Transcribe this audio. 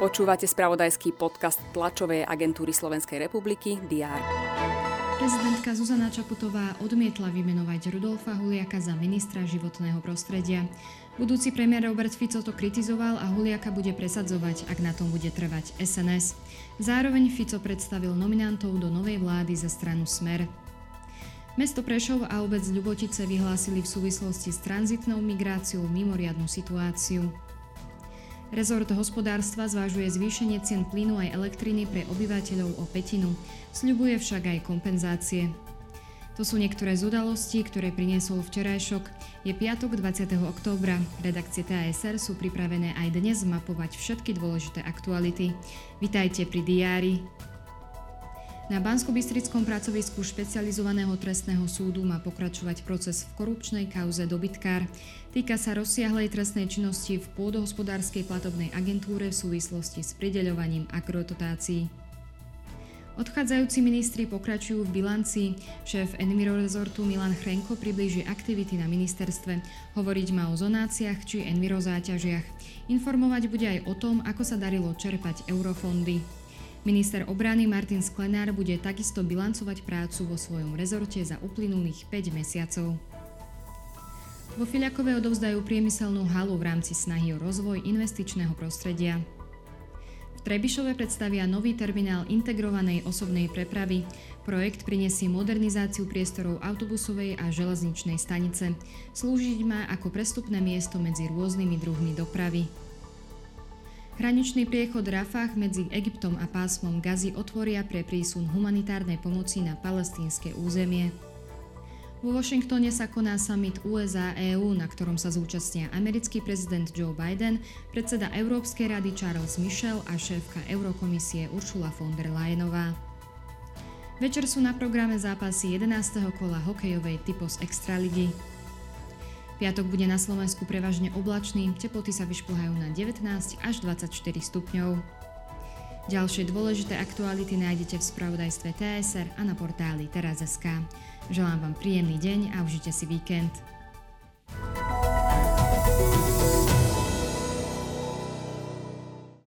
Počúvate spravodajský podcast tlačovej agentúry Slovenskej republiky DR. Prezidentka Zuzana Čaputová odmietla vymenovať Rudolfa Huliaka za ministra životného prostredia. Budúci premiér Robert Fico to kritizoval a Huliaka bude presadzovať, ak na tom bude trvať SNS. Zároveň Fico predstavil nominantov do novej vlády za stranu Smer. Mesto Prešov a obec Ľubotice vyhlásili v súvislosti s tranzitnou migráciou mimoriadnu situáciu. Rezort hospodárstva zvážuje zvýšenie cien plynu aj elektriny pre obyvateľov o petinu, sľubuje však aj kompenzácie. To sú niektoré z udalostí, ktoré priniesol včerajšok. Je piatok 20. októbra. Redakcie TASR sú pripravené aj dnes mapovať všetky dôležité aktuality. Vitajte pri diári. Na Bansko-Bystrickom pracovisku špecializovaného trestného súdu má pokračovať proces v korupčnej kauze dobytkár. Týka sa rozsiahlej trestnej činnosti v pôdohospodárskej platobnej agentúre v súvislosti s prideľovaním akrototácií. Odchádzajúci ministri pokračujú v bilancii. Šéf Enviro rezortu Milan Chrenko priblíži aktivity na ministerstve. Hovoriť má o zonáciách či enviro záťažiach. Informovať bude aj o tom, ako sa darilo čerpať eurofondy. Minister obrany Martin Sklenár bude takisto bilancovať prácu vo svojom rezorte za uplynulých 5 mesiacov. Vo Filiakove odovzdajú priemyselnú halu v rámci snahy o rozvoj investičného prostredia. V Trebišove predstavia nový terminál integrovanej osobnej prepravy. Projekt prinesie modernizáciu priestorov autobusovej a železničnej stanice. Slúžiť má ako prestupné miesto medzi rôznymi druhmi dopravy. Hraničný priechod Rafah medzi Egyptom a pásmom Gazy otvoria pre prísun humanitárnej pomoci na palestínske územie. Vo Washingtone sa koná summit USA-EU, na ktorom sa zúčastnia americký prezident Joe Biden, predseda Európskej rady Charles Michel a šéfka Eurokomisie Ursula von der Leyenová. Večer sú na programe zápasy 11. kola hokejovej typos Extraligy. Piatok bude na Slovensku prevažne oblačný, teploty sa vyšplhajú na 19 až 24 stupňov. Ďalšie dôležité aktuality nájdete v spravodajstve TSR a na portáli teraz.sk. Želám vám príjemný deň a užite si víkend.